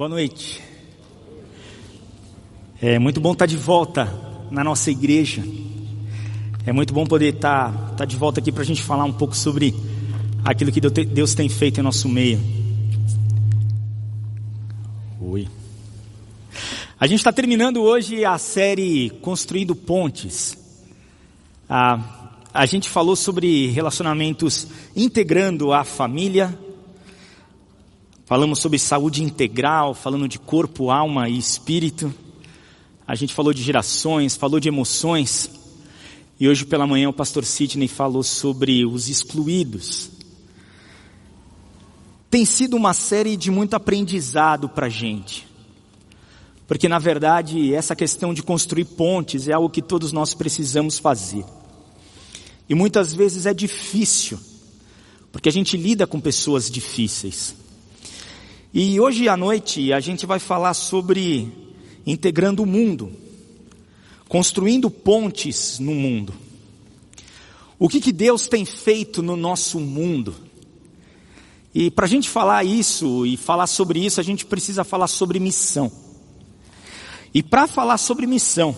Boa noite. É muito bom estar de volta na nossa igreja. É muito bom poder estar, estar de volta aqui para a gente falar um pouco sobre aquilo que Deus tem feito em nosso meio. Oi. A gente está terminando hoje a série Construindo Pontes. Ah, a gente falou sobre relacionamentos integrando a família, Falamos sobre saúde integral, falando de corpo, alma e espírito. A gente falou de gerações, falou de emoções. E hoje pela manhã o pastor Sidney falou sobre os excluídos. Tem sido uma série de muito aprendizado para a gente. Porque na verdade essa questão de construir pontes é algo que todos nós precisamos fazer. E muitas vezes é difícil, porque a gente lida com pessoas difíceis. E hoje à noite a gente vai falar sobre integrando o mundo, construindo pontes no mundo. O que, que Deus tem feito no nosso mundo? E para a gente falar isso e falar sobre isso, a gente precisa falar sobre missão. E para falar sobre missão,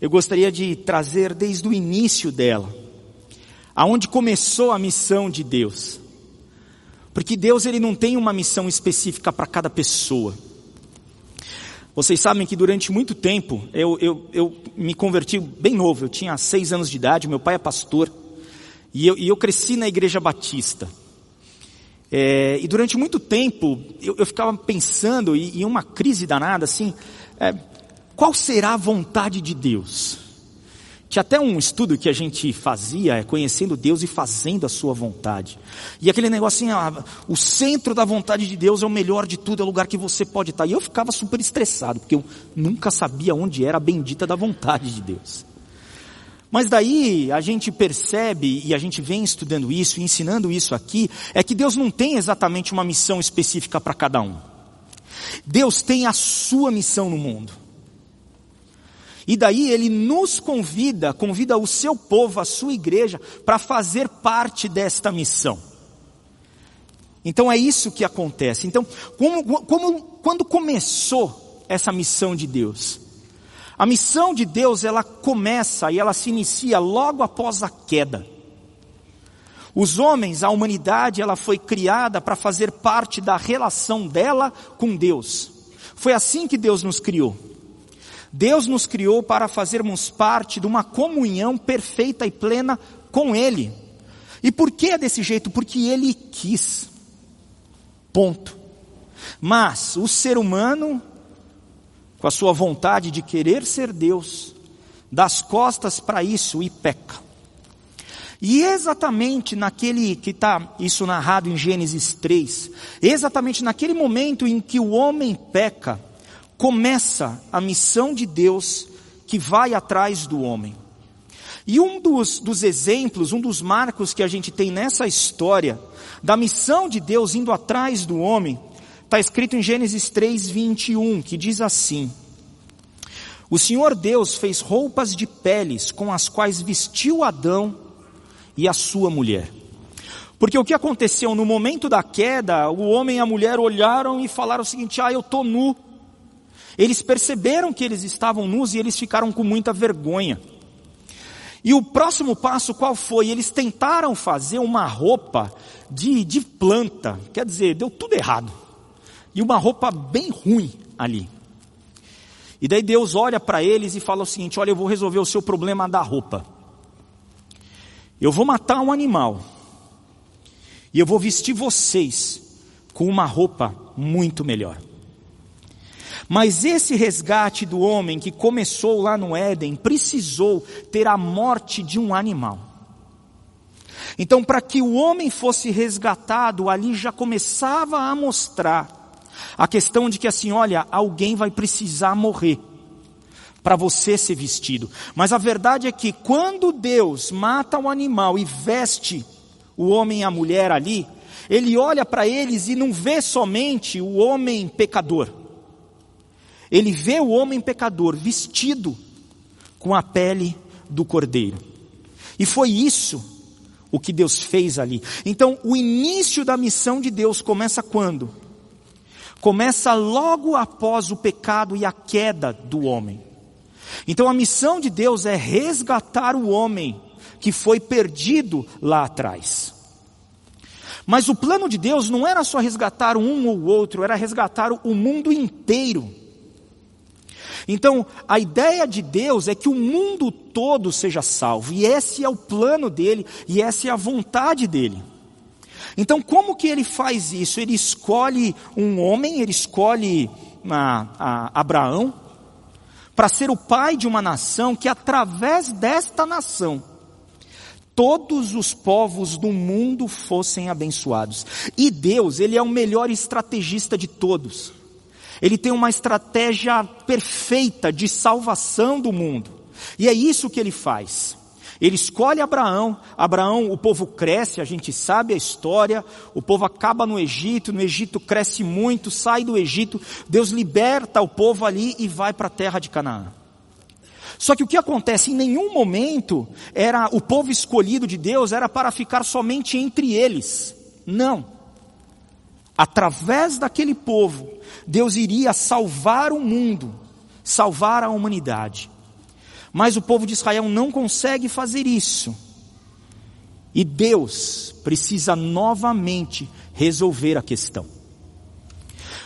eu gostaria de trazer desde o início dela, aonde começou a missão de Deus. Porque Deus ele não tem uma missão específica para cada pessoa. Vocês sabem que durante muito tempo eu, eu, eu me converti bem novo, eu tinha seis anos de idade, meu pai é pastor, e eu, e eu cresci na igreja batista. É, e durante muito tempo eu, eu ficava pensando, e, em uma crise danada assim, é, qual será a vontade de Deus? Tinha até um estudo que a gente fazia, é conhecendo Deus e fazendo a sua vontade. E aquele negocinho, ah, o centro da vontade de Deus é o melhor de tudo, é o lugar que você pode estar. E eu ficava super estressado, porque eu nunca sabia onde era a bendita da vontade de Deus. Mas daí a gente percebe, e a gente vem estudando isso, e ensinando isso aqui, é que Deus não tem exatamente uma missão específica para cada um. Deus tem a sua missão no mundo. E daí ele nos convida, convida o seu povo, a sua igreja, para fazer parte desta missão. Então é isso que acontece. Então, como, como, quando começou essa missão de Deus? A missão de Deus, ela começa e ela se inicia logo após a queda. Os homens, a humanidade, ela foi criada para fazer parte da relação dela com Deus. Foi assim que Deus nos criou. Deus nos criou para fazermos parte de uma comunhão perfeita e plena com Ele. E por que é desse jeito? Porque Ele quis. Ponto. Mas o ser humano, com a sua vontade de querer ser Deus, dá as costas para isso e peca. E exatamente naquele que está isso narrado em Gênesis 3, exatamente naquele momento em que o homem peca, começa a missão de Deus que vai atrás do homem. E um dos, dos exemplos, um dos marcos que a gente tem nessa história, da missão de Deus indo atrás do homem, está escrito em Gênesis 3, 21, que diz assim: O Senhor Deus fez roupas de peles com as quais vestiu Adão e a sua mulher. Porque o que aconteceu no momento da queda, o homem e a mulher olharam e falaram o seguinte: Ah, eu estou nu. Eles perceberam que eles estavam nus e eles ficaram com muita vergonha. E o próximo passo qual foi? Eles tentaram fazer uma roupa de, de planta, quer dizer, deu tudo errado. E uma roupa bem ruim ali. E daí Deus olha para eles e fala o seguinte: Olha, eu vou resolver o seu problema da roupa. Eu vou matar um animal. E eu vou vestir vocês com uma roupa muito melhor. Mas esse resgate do homem que começou lá no Éden precisou ter a morte de um animal. Então, para que o homem fosse resgatado, ali já começava a mostrar a questão de que assim, olha, alguém vai precisar morrer para você ser vestido. Mas a verdade é que quando Deus mata o um animal e veste o homem e a mulher ali, ele olha para eles e não vê somente o homem pecador. Ele vê o homem pecador vestido com a pele do cordeiro. E foi isso o que Deus fez ali. Então, o início da missão de Deus começa quando? começa logo após o pecado e a queda do homem. Então a missão de Deus é resgatar o homem que foi perdido lá atrás. Mas o plano de Deus não era só resgatar um ou outro, era resgatar o mundo inteiro. Então, a ideia de Deus é que o mundo todo seja salvo, e esse é o plano dele, e essa é a vontade dele. Então, como que ele faz isso? Ele escolhe um homem, ele escolhe a, a Abraão, para ser o pai de uma nação que, através desta nação, todos os povos do mundo fossem abençoados. E Deus, Ele é o melhor estrategista de todos. Ele tem uma estratégia perfeita de salvação do mundo. E é isso que ele faz. Ele escolhe Abraão, Abraão, o povo cresce, a gente sabe a história, o povo acaba no Egito, no Egito cresce muito, sai do Egito, Deus liberta o povo ali e vai para a terra de Canaã. Só que o que acontece em nenhum momento era o povo escolhido de Deus era para ficar somente entre eles. Não. Através daquele povo, Deus iria salvar o mundo, salvar a humanidade. Mas o povo de Israel não consegue fazer isso. E Deus precisa novamente resolver a questão.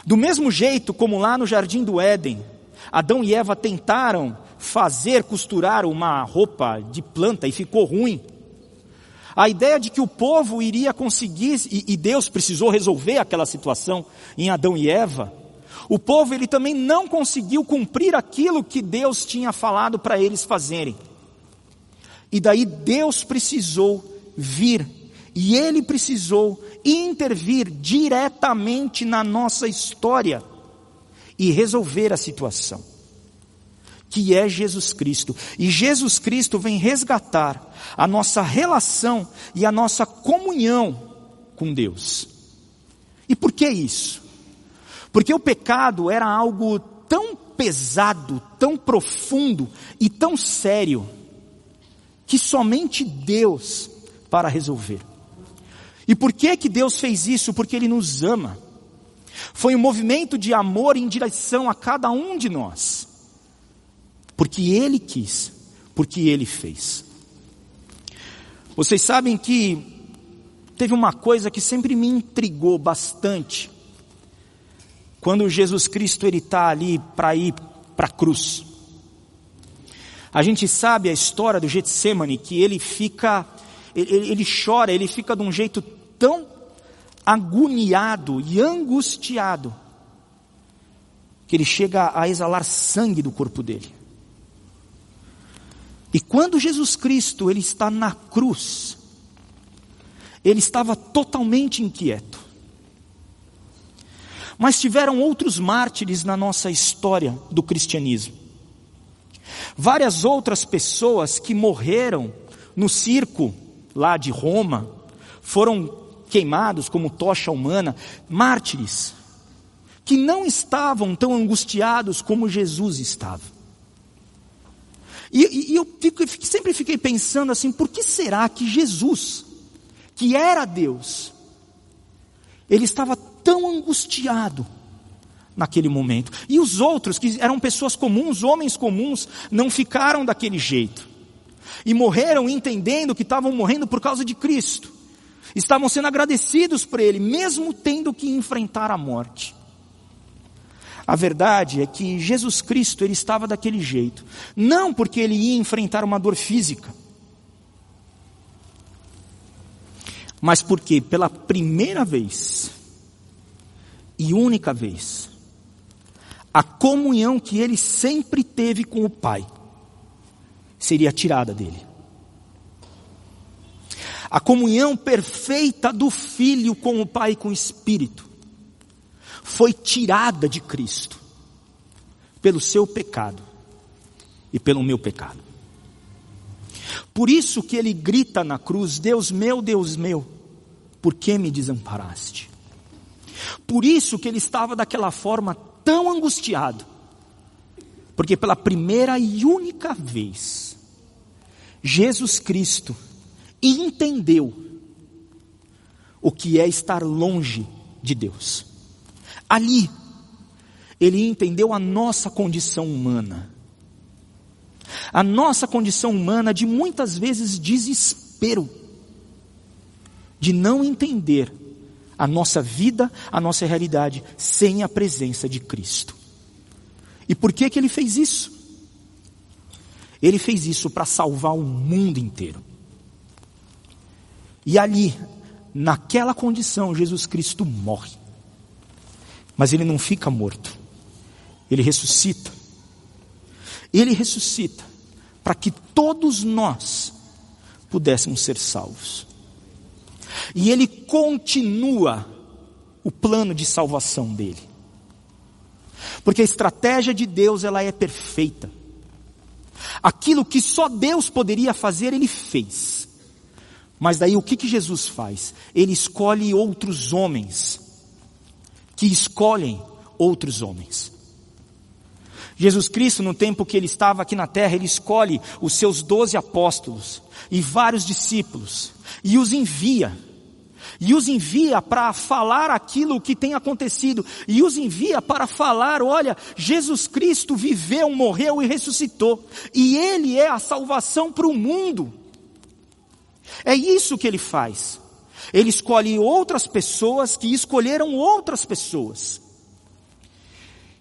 Do mesmo jeito como lá no jardim do Éden, Adão e Eva tentaram fazer costurar uma roupa de planta e ficou ruim. A ideia de que o povo iria conseguir, e Deus precisou resolver aquela situação em Adão e Eva, o povo ele também não conseguiu cumprir aquilo que Deus tinha falado para eles fazerem. E daí Deus precisou vir e ele precisou intervir diretamente na nossa história e resolver a situação. Que é Jesus Cristo. E Jesus Cristo vem resgatar a nossa relação e a nossa comunhão com Deus. E por que isso? Porque o pecado era algo tão pesado, tão profundo e tão sério, que somente Deus para resolver. E por que que Deus fez isso? Porque Ele nos ama. Foi um movimento de amor em direção a cada um de nós. Porque Ele quis, porque Ele fez. Vocês sabem que teve uma coisa que sempre me intrigou bastante quando Jesus Cristo ele está ali para ir para a cruz. A gente sabe a história do Getsemane, que ele fica, ele, ele chora, ele fica de um jeito tão agoniado e angustiado, que ele chega a exalar sangue do corpo dele. E quando Jesus Cristo ele está na cruz, ele estava totalmente inquieto. Mas tiveram outros mártires na nossa história do cristianismo. Várias outras pessoas que morreram no circo lá de Roma foram queimados como tocha humana, mártires, que não estavam tão angustiados como Jesus estava. E, e, eu fico, sempre fiquei pensando assim, por que será que Jesus, que era Deus, ele estava tão angustiado naquele momento. E os outros, que eram pessoas comuns, homens comuns, não ficaram daquele jeito. E morreram entendendo que estavam morrendo por causa de Cristo. Estavam sendo agradecidos por Ele, mesmo tendo que enfrentar a morte. A verdade é que Jesus Cristo ele estava daquele jeito, não porque ele ia enfrentar uma dor física, mas porque pela primeira vez e única vez, a comunhão que ele sempre teve com o Pai seria tirada dele. A comunhão perfeita do Filho com o Pai e com o Espírito foi tirada de Cristo pelo seu pecado e pelo meu pecado. Por isso que ele grita na cruz: Deus meu, Deus meu, por que me desamparaste? Por isso que ele estava daquela forma tão angustiado. Porque pela primeira e única vez, Jesus Cristo entendeu o que é estar longe de Deus. Ali, ele entendeu a nossa condição humana. A nossa condição humana de muitas vezes desespero, de não entender a nossa vida, a nossa realidade sem a presença de Cristo. E por que que ele fez isso? Ele fez isso para salvar o mundo inteiro. E ali, naquela condição, Jesus Cristo morre. Mas ele não fica morto. Ele ressuscita. Ele ressuscita para que todos nós pudéssemos ser salvos. E ele continua o plano de salvação dele. Porque a estratégia de Deus, ela é perfeita. Aquilo que só Deus poderia fazer, ele fez. Mas daí o que, que Jesus faz? Ele escolhe outros homens, que escolhem outros homens. Jesus Cristo, no tempo que ele estava aqui na terra, ele escolhe os seus doze apóstolos e vários discípulos e os envia. E os envia para falar aquilo que tem acontecido. E os envia para falar: olha, Jesus Cristo viveu, morreu e ressuscitou. E Ele é a salvação para o mundo. É isso que Ele faz. Ele escolhe outras pessoas que escolheram outras pessoas.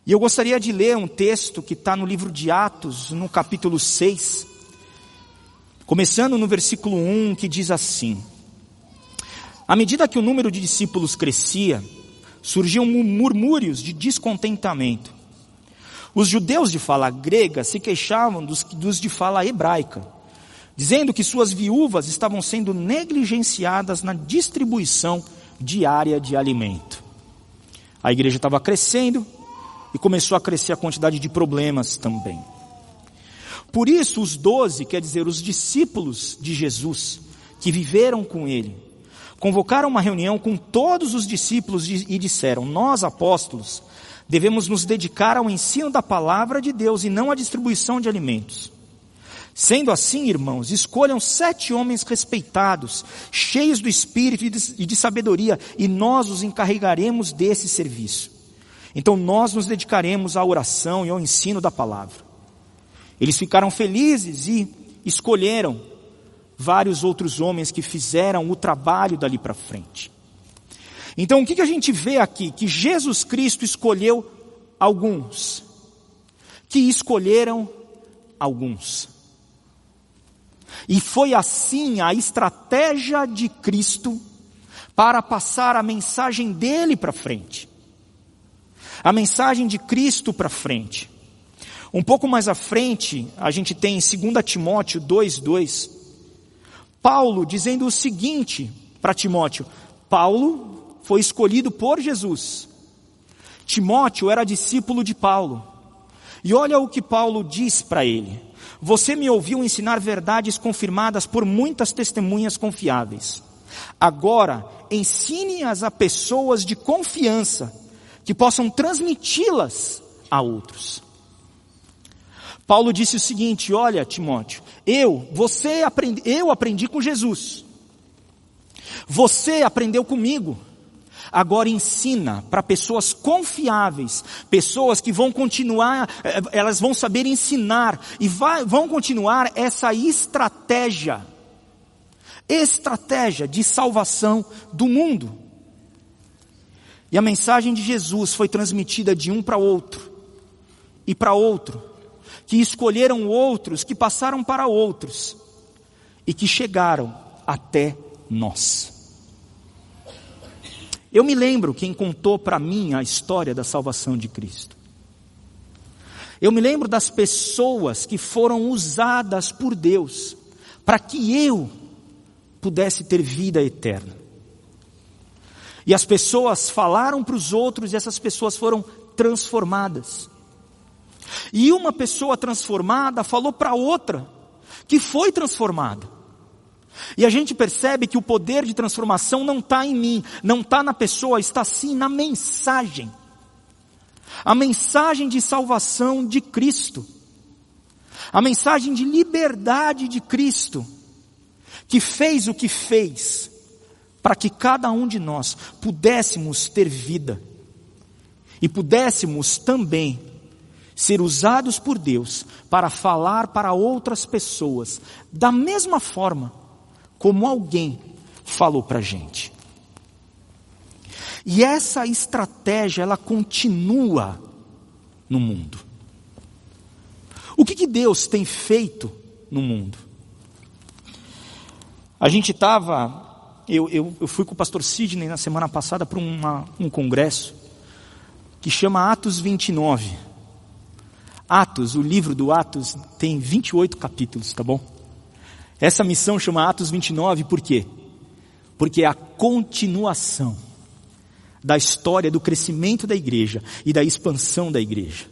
E eu gostaria de ler um texto que está no livro de Atos, no capítulo 6, começando no versículo 1, que diz assim: À medida que o número de discípulos crescia, surgiam murmúrios de descontentamento. Os judeus de fala grega se queixavam dos, dos de fala hebraica, dizendo que suas viúvas estavam sendo negligenciadas na distribuição diária de alimento. A igreja estava crescendo, e começou a crescer a quantidade de problemas também. Por isso, os doze, quer dizer, os discípulos de Jesus, que viveram com ele, convocaram uma reunião com todos os discípulos e disseram: Nós, apóstolos, devemos nos dedicar ao ensino da palavra de Deus e não à distribuição de alimentos. Sendo assim, irmãos, escolham sete homens respeitados, cheios do espírito e de sabedoria, e nós os encarregaremos desse serviço. Então nós nos dedicaremos à oração e ao ensino da palavra. Eles ficaram felizes e escolheram vários outros homens que fizeram o trabalho dali para frente. Então o que, que a gente vê aqui? Que Jesus Cristo escolheu alguns, que escolheram alguns. E foi assim a estratégia de Cristo para passar a mensagem dele para frente a mensagem de Cristo para frente. Um pouco mais à frente, a gente tem em 2 Timóteo 2,2, Paulo dizendo o seguinte para Timóteo: Paulo foi escolhido por Jesus. Timóteo era discípulo de Paulo. E olha o que Paulo diz para ele: Você me ouviu ensinar verdades confirmadas por muitas testemunhas confiáveis. Agora, ensine-as a pessoas de confiança que possam transmiti-las a outros. Paulo disse o seguinte: Olha, Timóteo, eu, você aprendi, eu aprendi com Jesus. Você aprendeu comigo. Agora ensina para pessoas confiáveis, pessoas que vão continuar, eh, elas vão saber ensinar e vai, vão continuar essa estratégia, estratégia de salvação do mundo. E a mensagem de Jesus foi transmitida de um para outro e para outro, que escolheram outros, que passaram para outros e que chegaram até nós. Eu me lembro quem contou para mim a história da salvação de Cristo. Eu me lembro das pessoas que foram usadas por Deus para que eu pudesse ter vida eterna. E as pessoas falaram para os outros e essas pessoas foram transformadas. E uma pessoa transformada falou para outra que foi transformada. E a gente percebe que o poder de transformação não está em mim, não está na pessoa, está sim na mensagem. A mensagem de salvação de Cristo. A mensagem de liberdade de Cristo. Que fez o que fez para que cada um de nós pudéssemos ter vida. e pudéssemos também ser usados por Deus para falar para outras pessoas, da mesma forma como alguém falou para a gente. E essa estratégia, ela continua no mundo. O que, que Deus tem feito no mundo? A gente estava, eu, eu, eu, fui com o pastor Sidney na semana passada para um congresso que chama Atos 29. Atos, o livro do Atos, tem 28 capítulos, tá bom? Essa missão chama Atos 29 por quê? Porque é a continuação da história do crescimento da igreja e da expansão da igreja.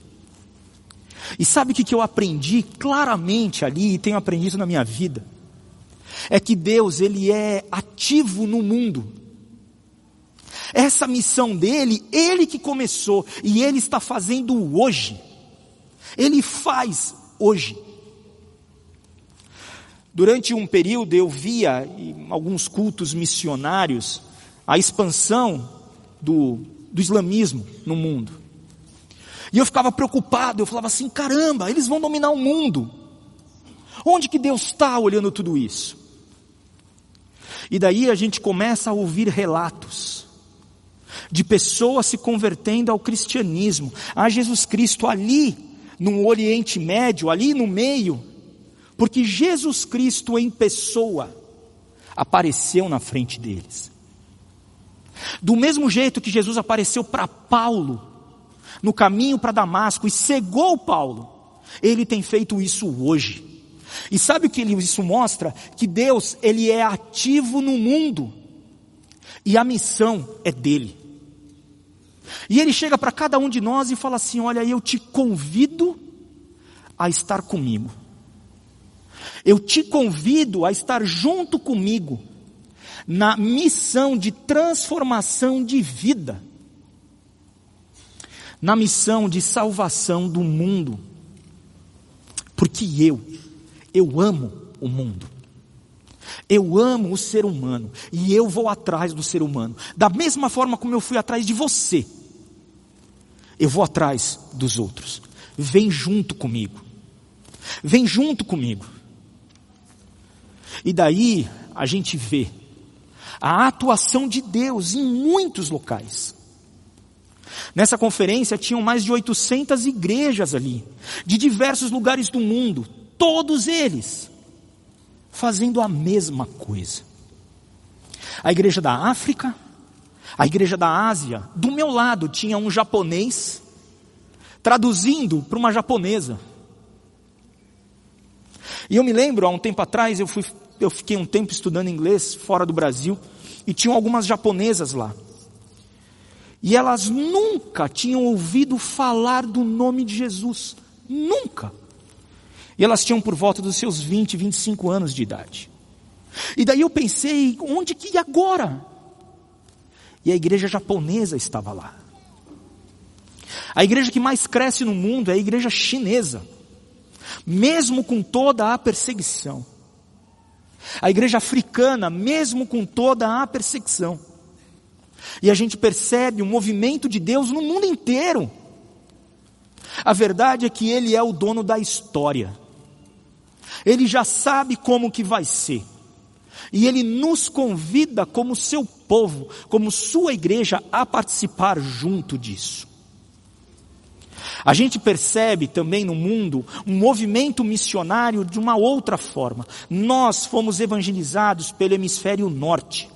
E sabe o que eu aprendi claramente ali e tenho aprendido na minha vida? É que Deus, Ele é ativo no mundo. Essa missão dele, Ele que começou e Ele está fazendo hoje. Ele faz hoje. Durante um período eu via em alguns cultos missionários a expansão do, do islamismo no mundo. E eu ficava preocupado, eu falava assim: caramba, eles vão dominar o mundo. Onde que Deus está olhando tudo isso? E daí a gente começa a ouvir relatos de pessoas se convertendo ao cristianismo, a Jesus Cristo ali no Oriente Médio, ali no meio, porque Jesus Cristo em pessoa apareceu na frente deles. Do mesmo jeito que Jesus apareceu para Paulo no caminho para Damasco e cegou Paulo, ele tem feito isso hoje. E sabe o que isso mostra? Que Deus, ele é ativo no mundo. E a missão é dele. E ele chega para cada um de nós e fala assim: Olha, eu te convido a estar comigo. Eu te convido a estar junto comigo na missão de transformação de vida, na missão de salvação do mundo. Porque eu, eu amo o mundo. Eu amo o ser humano e eu vou atrás do ser humano. Da mesma forma como eu fui atrás de você, eu vou atrás dos outros. Vem junto comigo. Vem junto comigo. E daí a gente vê a atuação de Deus em muitos locais. Nessa conferência tinham mais de 800 igrejas ali, de diversos lugares do mundo, todos eles fazendo a mesma coisa. A igreja da África, a igreja da Ásia, do meu lado tinha um japonês traduzindo para uma japonesa. E eu me lembro, há um tempo atrás, eu, fui, eu fiquei um tempo estudando inglês fora do Brasil, e tinham algumas japonesas lá. E elas nunca tinham ouvido falar do nome de Jesus. Nunca. E elas tinham por volta dos seus 20, 25 anos de idade. E daí eu pensei, onde que agora? E a igreja japonesa estava lá. A igreja que mais cresce no mundo é a igreja chinesa. Mesmo com toda a perseguição. A igreja africana, mesmo com toda a perseguição. E a gente percebe o movimento de Deus no mundo inteiro. A verdade é que Ele é o dono da história. Ele já sabe como que vai ser. E Ele nos convida como seu povo, como sua igreja, a participar junto disso. A gente percebe também no mundo um movimento missionário de uma outra forma. Nós fomos evangelizados pelo hemisfério norte.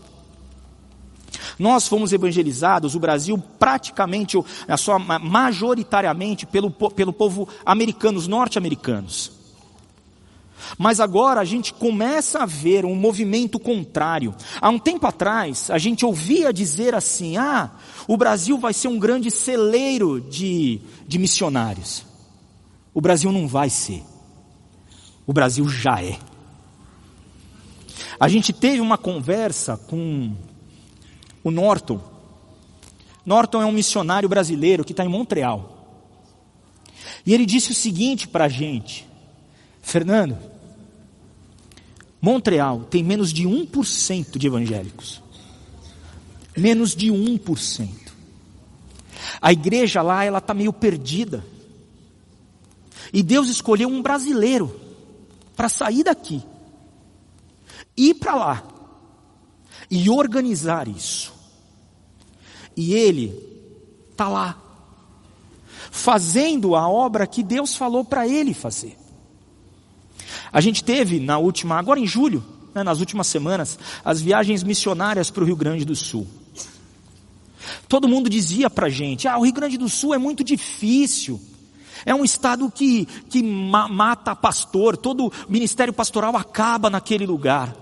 Nós fomos evangelizados, o Brasil praticamente, a sua, majoritariamente pelo, pelo povo americano, os norte-americanos. Mas agora a gente começa a ver um movimento contrário. Há um tempo atrás, a gente ouvia dizer assim: ah, o Brasil vai ser um grande celeiro de, de missionários. O Brasil não vai ser. O Brasil já é. A gente teve uma conversa com o Norton. Norton é um missionário brasileiro que está em Montreal. E ele disse o seguinte para a gente: Fernando, Montreal tem menos de 1% de evangélicos. Menos de 1%. A igreja lá, ela está meio perdida. E Deus escolheu um brasileiro para sair daqui, ir para lá e organizar isso. E ele está lá, fazendo a obra que Deus falou para ele fazer. A gente teve na última, agora em julho, né, nas últimas semanas, as viagens missionárias para o Rio Grande do Sul. Todo mundo dizia para a gente: ah, o Rio Grande do Sul é muito difícil. É um estado que, que ma mata pastor, todo ministério pastoral acaba naquele lugar.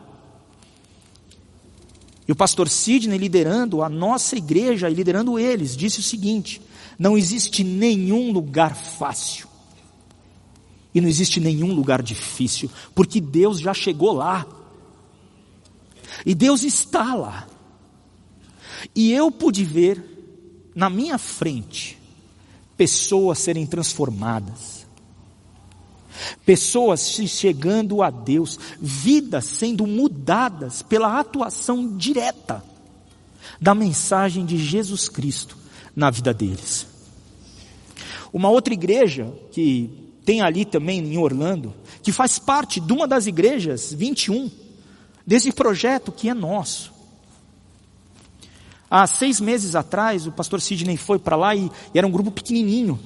E o pastor Sidney, liderando a nossa igreja e liderando eles, disse o seguinte: não existe nenhum lugar fácil. E não existe nenhum lugar difícil, porque Deus já chegou lá. E Deus está lá. E eu pude ver na minha frente pessoas serem transformadas, pessoas chegando a Deus, vidas sendo mudadas pela atuação direta da mensagem de Jesus Cristo na vida deles. Uma outra igreja que tem ali também em Orlando, que faz parte de uma das igrejas 21 desse projeto que é nosso. Há seis meses atrás, o pastor Sidney foi para lá e, e era um grupo pequenininho.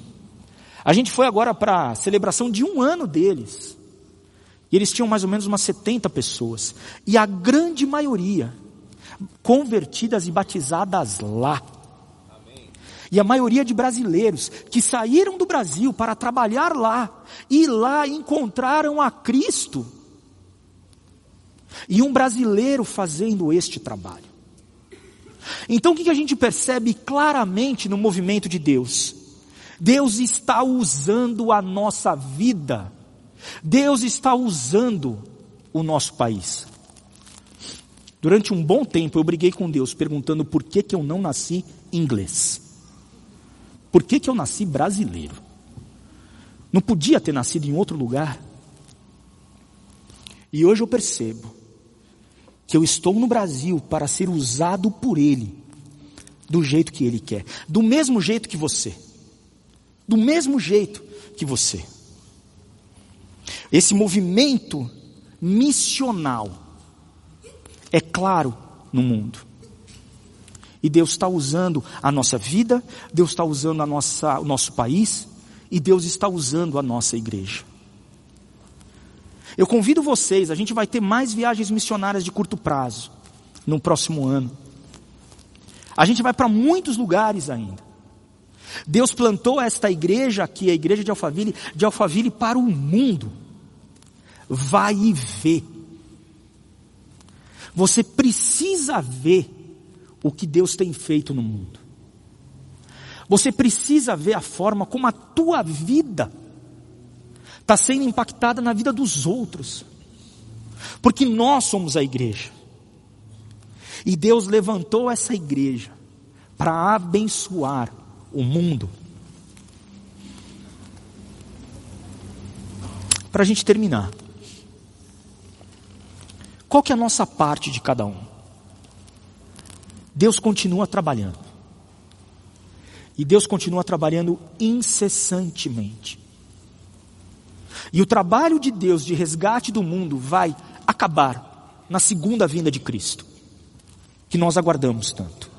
A gente foi agora para a celebração de um ano deles. E eles tinham mais ou menos umas 70 pessoas. E a grande maioria convertidas e batizadas lá. E a maioria de brasileiros que saíram do Brasil para trabalhar lá e lá encontraram a Cristo. E um brasileiro fazendo este trabalho. Então o que a gente percebe claramente no movimento de Deus? Deus está usando a nossa vida, Deus está usando o nosso país. Durante um bom tempo eu briguei com Deus perguntando por que, que eu não nasci inglês. Por que, que eu nasci brasileiro? Não podia ter nascido em outro lugar. E hoje eu percebo que eu estou no Brasil para ser usado por Ele, do jeito que Ele quer, do mesmo jeito que você, do mesmo jeito que você. Esse movimento missional é claro no mundo. E Deus está usando a nossa vida, Deus está usando a nossa, o nosso país, e Deus está usando a nossa igreja. Eu convido vocês, a gente vai ter mais viagens missionárias de curto prazo no próximo ano. A gente vai para muitos lugares ainda. Deus plantou esta igreja aqui, a igreja de Alphaville, de Alphaville para o mundo. Vai e vê. Você precisa ver o que Deus tem feito no mundo. Você precisa ver a forma como a tua vida está sendo impactada na vida dos outros. Porque nós somos a igreja. E Deus levantou essa igreja para abençoar o mundo. Para a gente terminar. Qual que é a nossa parte de cada um? Deus continua trabalhando. E Deus continua trabalhando incessantemente. E o trabalho de Deus de resgate do mundo vai acabar na segunda vinda de Cristo, que nós aguardamos tanto.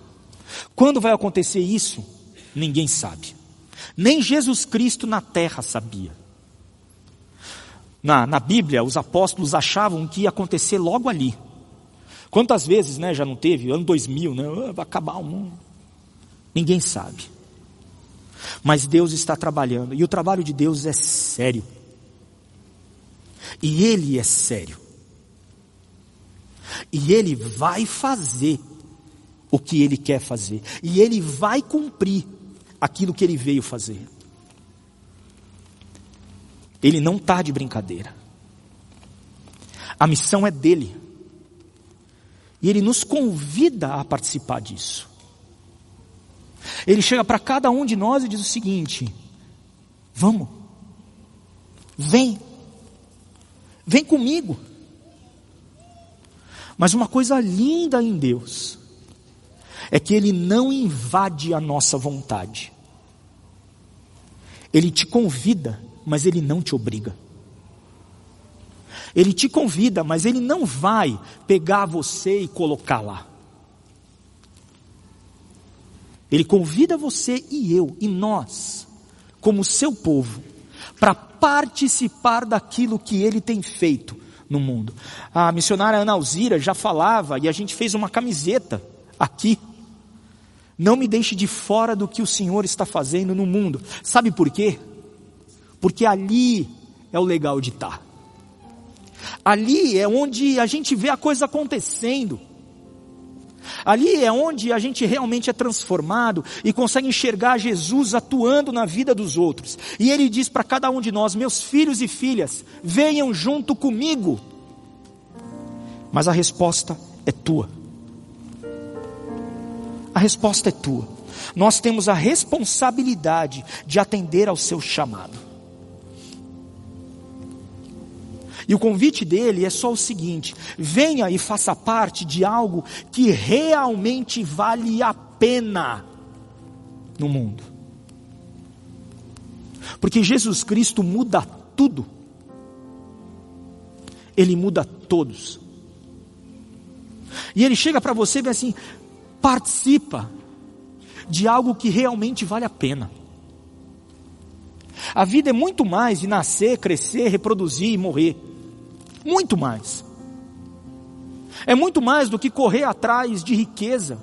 Quando vai acontecer isso? Ninguém sabe. Nem Jesus Cristo na terra sabia. Na, na Bíblia, os apóstolos achavam que ia acontecer logo ali. Quantas vezes, né, já não teve? Ano 2000, né? Ah, vai acabar o mundo. Ninguém sabe. Mas Deus está trabalhando. E o trabalho de Deus é sério. E Ele é sério. E Ele vai fazer o que Ele quer fazer. E Ele vai cumprir aquilo que Ele veio fazer. Ele não está de brincadeira. A missão é dele. E Ele nos convida a participar disso. Ele chega para cada um de nós e diz o seguinte: Vamos, vem, Vem comigo. Mas uma coisa linda em Deus é que Ele não invade a nossa vontade. Ele te convida, mas ele não te obriga. Ele te convida, mas ele não vai pegar você e colocar lá. Ele convida você e eu, e nós, como seu povo, para participar daquilo que ele tem feito no mundo. A missionária Ana Alzira já falava, e a gente fez uma camiseta aqui. Não me deixe de fora do que o Senhor está fazendo no mundo. Sabe por quê? Porque ali é o legal de estar. Ali é onde a gente vê a coisa acontecendo. Ali é onde a gente realmente é transformado e consegue enxergar Jesus atuando na vida dos outros. E ele diz para cada um de nós: Meus filhos e filhas, venham junto comigo. Mas a resposta é tua. A resposta é tua. Nós temos a responsabilidade de atender ao seu chamado. E o convite dele é só o seguinte: venha e faça parte de algo que realmente vale a pena no mundo. Porque Jesus Cristo muda tudo. Ele muda todos. E ele chega para você e diz assim: participa de algo que realmente vale a pena. A vida é muito mais de nascer, crescer, reproduzir e morrer. Muito mais. É muito mais do que correr atrás de riqueza.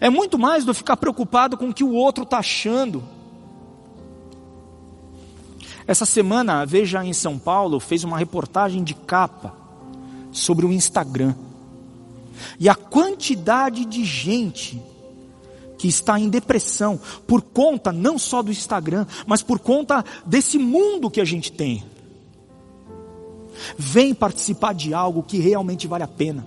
É muito mais do que ficar preocupado com o que o outro está achando. Essa semana, a Veja em São Paulo fez uma reportagem de capa sobre o Instagram. E a quantidade de gente que está em depressão por conta não só do Instagram, mas por conta desse mundo que a gente tem. Vem participar de algo que realmente vale a pena.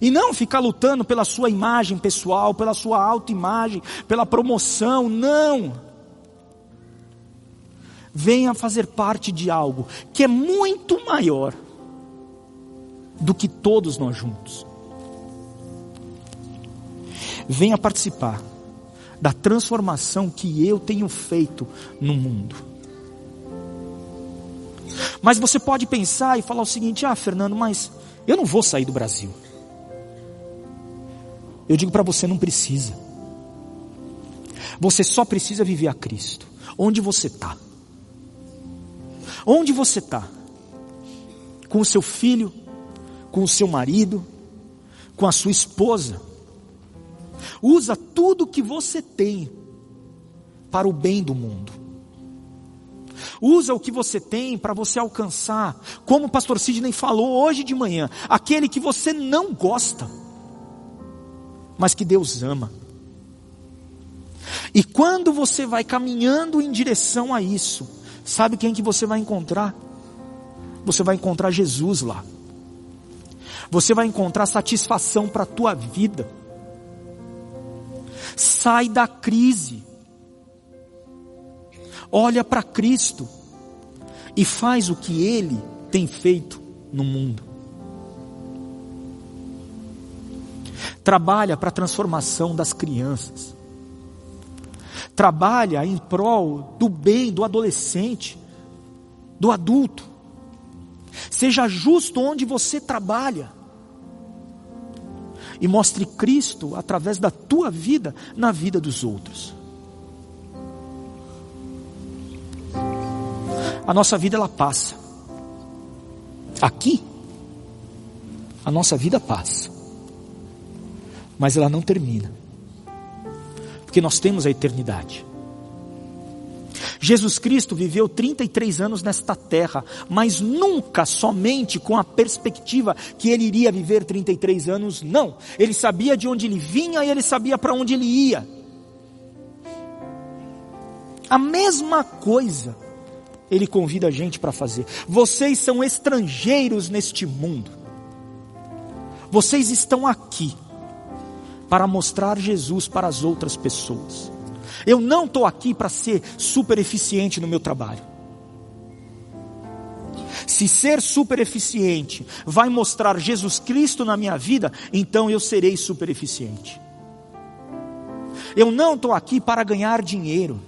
E não ficar lutando pela sua imagem pessoal, pela sua autoimagem, pela promoção, não. Venha fazer parte de algo que é muito maior do que todos nós juntos. Venha participar da transformação que eu tenho feito no mundo. Mas você pode pensar e falar o seguinte: ah, Fernando, mas eu não vou sair do Brasil. Eu digo para você: não precisa. Você só precisa viver a Cristo. Onde você está? Onde você está? Com o seu filho, com o seu marido, com a sua esposa. Usa tudo que você tem para o bem do mundo. Usa o que você tem para você alcançar, como o pastor Sidney falou hoje de manhã, aquele que você não gosta, mas que Deus ama. E quando você vai caminhando em direção a isso, sabe quem que você vai encontrar? Você vai encontrar Jesus lá. Você vai encontrar satisfação para a tua vida. Sai da crise olha para Cristo e faz o que Ele tem feito no mundo. Trabalha para a transformação das crianças. Trabalha em prol do bem do adolescente, do adulto. Seja justo onde você trabalha. E mostre Cristo através da tua vida na vida dos outros. A nossa vida ela passa. Aqui, a nossa vida passa. Mas ela não termina. Porque nós temos a eternidade. Jesus Cristo viveu 33 anos nesta terra, mas nunca somente com a perspectiva que ele iria viver 33 anos, não. Ele sabia de onde ele vinha e ele sabia para onde ele ia. A mesma coisa ele convida a gente para fazer. Vocês são estrangeiros neste mundo. Vocês estão aqui para mostrar Jesus para as outras pessoas. Eu não estou aqui para ser super eficiente no meu trabalho. Se ser super eficiente vai mostrar Jesus Cristo na minha vida, então eu serei super eficiente. Eu não estou aqui para ganhar dinheiro.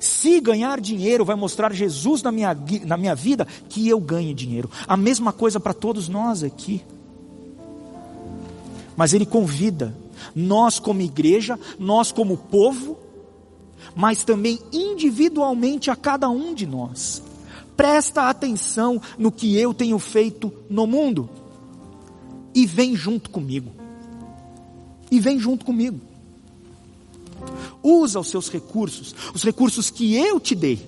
Se ganhar dinheiro vai mostrar Jesus na minha, na minha vida, que eu ganhe dinheiro. A mesma coisa para todos nós aqui. Mas Ele convida nós, como igreja, nós, como povo, mas também individualmente a cada um de nós. Presta atenção no que eu tenho feito no mundo e vem junto comigo. E vem junto comigo. Usa os seus recursos, os recursos que eu te dei,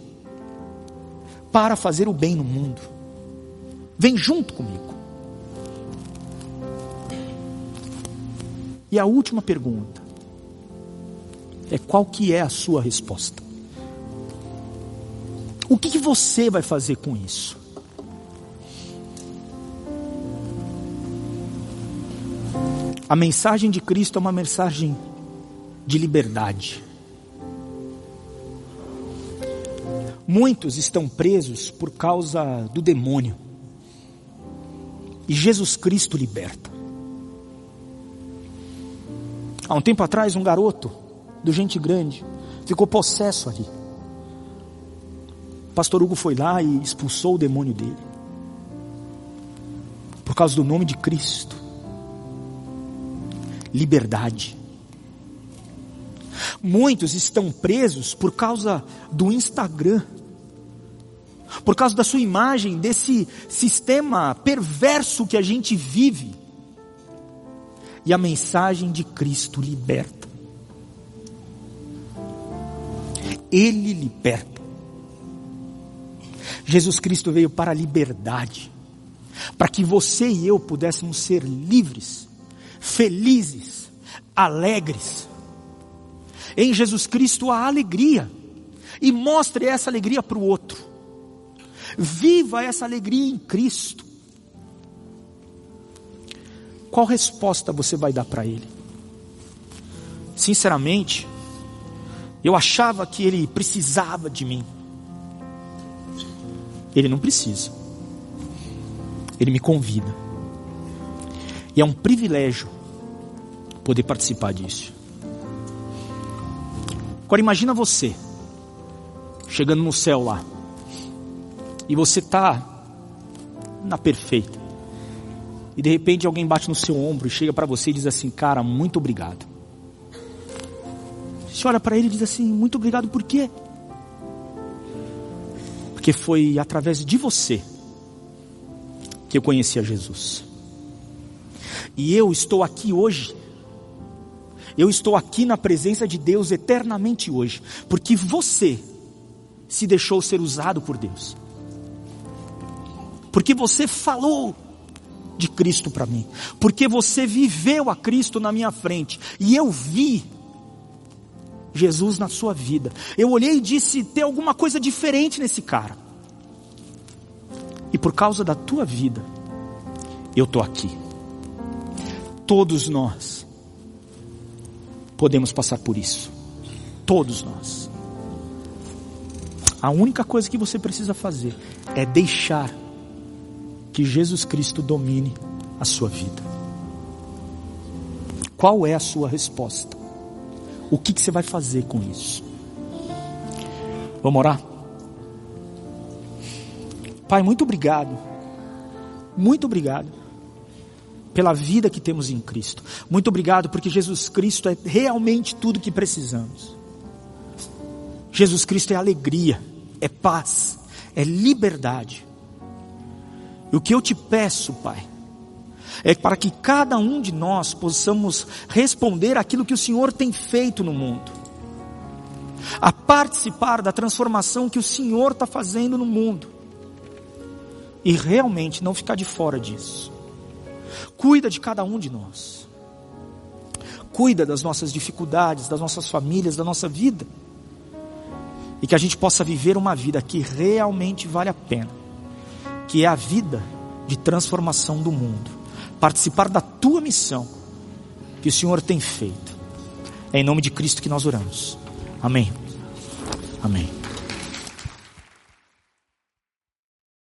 para fazer o bem no mundo. Vem junto comigo. E a última pergunta é qual que é a sua resposta? O que, que você vai fazer com isso? A mensagem de Cristo é uma mensagem de liberdade. Muitos estão presos por causa do demônio. E Jesus Cristo liberta. Há um tempo atrás, um garoto do Gente Grande ficou possesso ali. Pastor Hugo foi lá e expulsou o demônio dele. Por causa do nome de Cristo liberdade. Muitos estão presos por causa do Instagram, por causa da sua imagem, desse sistema perverso que a gente vive. E a mensagem de Cristo liberta. Ele liberta. Jesus Cristo veio para a liberdade, para que você e eu pudéssemos ser livres felizes, alegres. Em Jesus Cristo há alegria. E mostre essa alegria para o outro. Viva essa alegria em Cristo. Qual resposta você vai dar para Ele? Sinceramente, eu achava que Ele precisava de mim. Ele não precisa. Ele me convida. E é um privilégio poder participar disso. Agora imagina você chegando no céu lá. E você está na perfeita. E de repente alguém bate no seu ombro e chega para você e diz assim: "Cara, muito obrigado". Você olha para ele e diz assim: "Muito obrigado por quê?" Porque foi através de você que eu conheci a Jesus. E eu estou aqui hoje eu estou aqui na presença de Deus eternamente hoje, porque você se deixou ser usado por Deus. Porque você falou de Cristo para mim. Porque você viveu a Cristo na minha frente. E eu vi Jesus na sua vida. Eu olhei e disse: tem alguma coisa diferente nesse cara. E por causa da tua vida, eu estou aqui. Todos nós podemos passar por isso. Todos nós. A única coisa que você precisa fazer é deixar que Jesus Cristo domine a sua vida. Qual é a sua resposta? O que, que você vai fazer com isso? Vamos orar? Pai, muito obrigado. Muito obrigado pela vida que temos em Cristo. Muito obrigado porque Jesus Cristo é realmente tudo que precisamos. Jesus Cristo é alegria, é paz, é liberdade. E o que eu te peço, Pai, é para que cada um de nós possamos responder aquilo que o Senhor tem feito no mundo, a participar da transformação que o Senhor está fazendo no mundo, e realmente não ficar de fora disso. Cuida de cada um de nós. Cuida das nossas dificuldades, das nossas famílias, da nossa vida. E que a gente possa viver uma vida que realmente vale a pena. Que é a vida de transformação do mundo. Participar da tua missão que o Senhor tem feito. É em nome de Cristo que nós oramos. Amém. Amém.